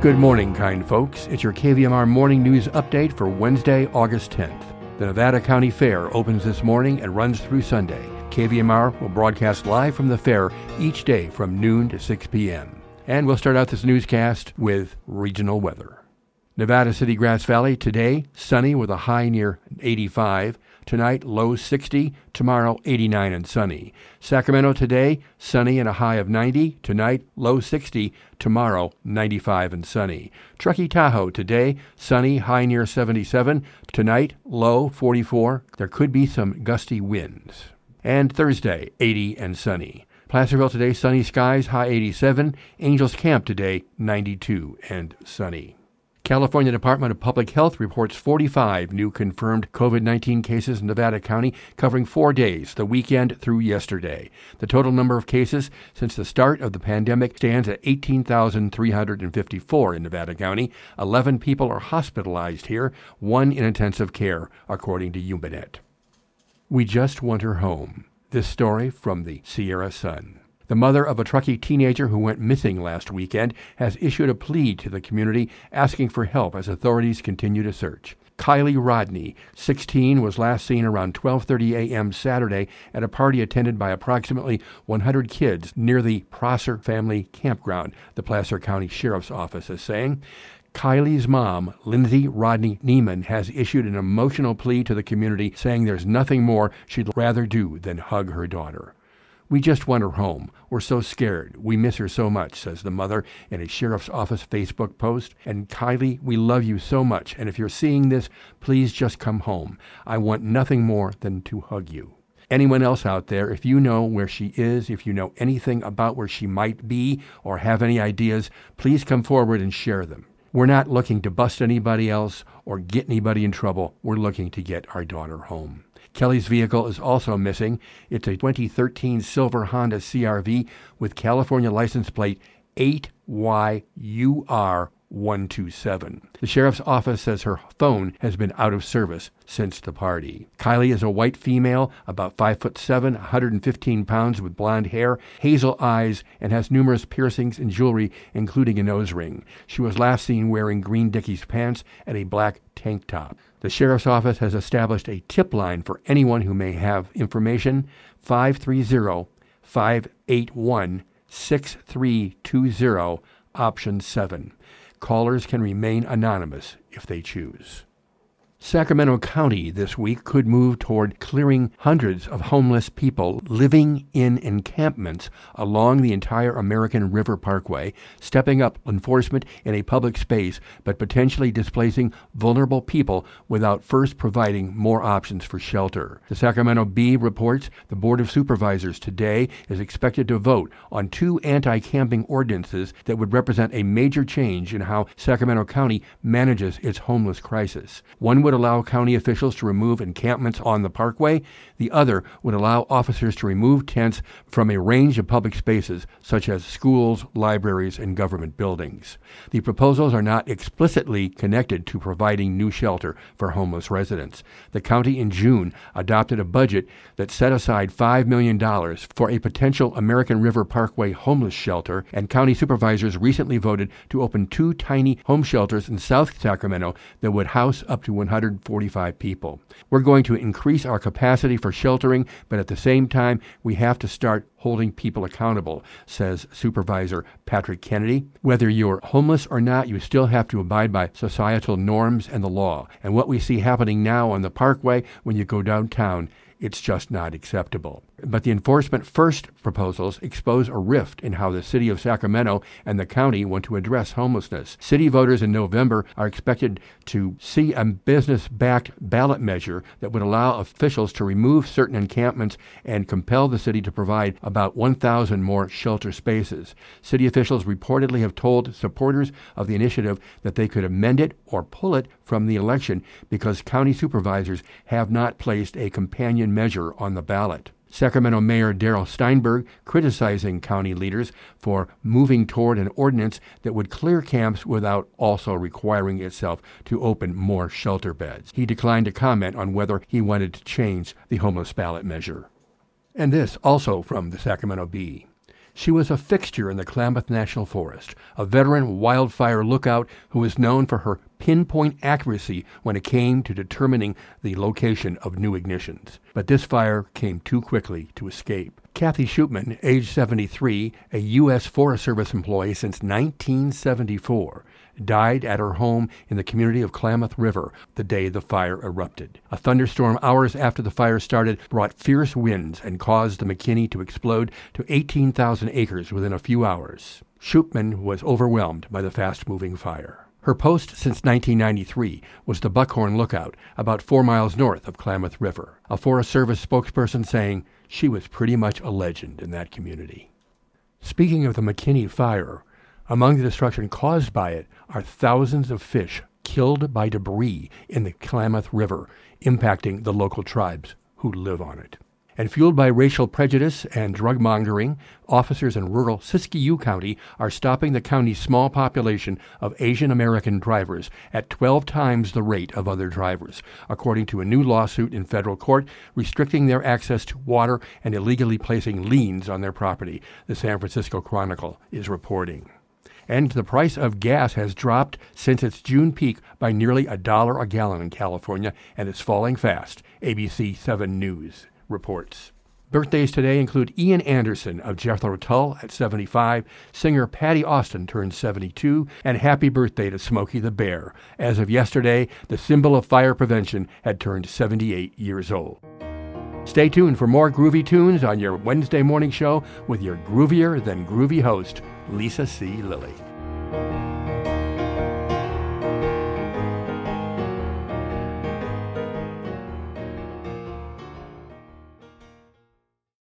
Good morning, kind folks. It's your KVMR morning news update for Wednesday, August 10th. The Nevada County Fair opens this morning and runs through Sunday. KVMR will broadcast live from the fair each day from noon to 6 p.m. And we'll start out this newscast with regional weather. Nevada City Grass Valley today, sunny with a high near 85. Tonight, low 60. Tomorrow, 89 and sunny. Sacramento today, sunny and a high of 90. Tonight, low 60. Tomorrow, 95 and sunny. Truckee Tahoe today, sunny, high near 77. Tonight, low 44. There could be some gusty winds. And Thursday, 80 and sunny. Placerville today, sunny skies, high 87. Angels Camp today, 92 and sunny. California Department of Public Health reports 45 new confirmed COVID 19 cases in Nevada County, covering four days, the weekend through yesterday. The total number of cases since the start of the pandemic stands at 18,354 in Nevada County. 11 people are hospitalized here, one in intensive care, according to YubaNet. We just want her home. This story from the Sierra Sun. The mother of a Truckee teenager who went missing last weekend has issued a plea to the community asking for help as authorities continue to search. Kiely Rodni, 16, was last seen around 12:30 a.m. Saturday at a party attended by approximately 100 kids near the Prosser Family Campground, the Placer County Sheriff's Office is saying. Kiely's mom, Lindsay Rodni Nieman, has issued an emotional plea to the community saying there's nothing more she'd rather do than hug her daughter. We just want her home. We're so scared. We miss her so much, says the mother in a sheriff's office Facebook post. And Kiely, we love you so much. And if you're seeing this, please just come home. I want nothing more than to hug you. Anyone else out there, if you know where she is, if you know anything about where she might be, or have any ideas, please come forward and share them. We're not looking to bust anybody else or get anybody in trouble. We're looking to get our daughter home. Kelly's vehicle is also missing. It's a 2013 silver Honda CRV with California license plate 8YUR 127. The sheriff's office says her phone has been out of service since the party. Kiely is a white female, about 5 foot 7, 115 pounds with blonde hair, hazel eyes, and has numerous piercings and jewelry, including a nose ring. She was last seen wearing green Dickies pants and a black tank top. The sheriff's office has established a tip line for anyone who may have information 530 581 6320, option 7. Callers can remain anonymous if they choose. Sacramento County this week could move toward clearing hundreds of homeless people living in encampments along the entire American River Parkway, stepping up enforcement in a public space, but potentially displacing vulnerable people without first providing more options for shelter. The Sacramento Bee reports the Board of Supervisors today is expected to vote on two anti camping ordinances that would represent a major change in how Sacramento County manages its homeless crisis. One would allow county officials to remove encampments on the parkway. The other would allow officers to remove tents from a range of public spaces, such as schools, libraries, and government buildings. The proposals are not explicitly connected to providing new shelter for homeless residents. The county in June adopted a budget that set aside $5 million for a potential American River Parkway homeless shelter, and county supervisors recently voted to open two tiny home shelters in South Sacramento that would house up to 100 145 people. We're going to increase our capacity for sheltering, but at the same time, we have to start holding people accountable, says Supervisor Patrick Kennedy. Whether you're homeless or not, you still have to abide by societal norms and the law. And what we see happening now on the parkway when you go downtown it's just not acceptable. But the enforcement first proposals expose a rift in how the city of Sacramento and the county want to address homelessness. City voters in November are expected to see a business backed ballot measure that would allow officials to remove certain encampments and compel the city to provide about 1,000 more shelter spaces. City officials reportedly have told supporters of the initiative that they could amend it or pull it from the election because county supervisors have not placed a companion measure on the ballot. Sacramento Mayor Darrell Steinberg criticizing county leaders for moving toward an ordinance that would clear camps without also requiring itself to open more shelter beds. He declined to comment on whether he wanted to change the homeless ballot measure. And this also from the Sacramento Bee. She was a fixture in the Klamath National Forest, a veteran wildfire lookout who was known for her pinpoint accuracy when it came to determining the location of new ignitions. But this fire came too quickly to escape. Kathy Shoopman, age 73, a U.S. Forest Service employee since 1974, died at her home in the community of Klamath River the day the fire erupted. A thunderstorm hours after the fire started brought fierce winds and caused the McKinney to explode to 18,000 acres within a few hours. Shoopman was overwhelmed by the fast moving fire. Her post since 1993 was the Buckhorn Lookout, about four miles north of Klamath River. A Forest Service spokesperson saying she was pretty much a legend in that community. Speaking of the McKinney fire, among the destruction caused by it are thousands of fish killed by debris in the Klamath River, impacting the local tribes who live on it. And fueled by racial prejudice and drug mongering, officers in rural Siskiyou County are stopping the county's small population of Asian American drivers at 12 times the rate of other drivers, according to a new lawsuit in federal court restricting their access to water and illegally placing liens on their property, the San Francisco Chronicle is reporting. And the price of gas has dropped since its June peak by nearly a dollar a gallon in California, and it's falling fast, ABC 7 News reports. Birthdays today include Ian Anderson of Jethro Tull at 75, singer Patti Austin turns 72, and happy birthday to Smokey the Bear. As of yesterday, the symbol of fire prevention had turned 78 years old. Stay tuned for more groovy tunes on your Wednesday morning show with your groovier than groovy host, Lisa C. Lilly.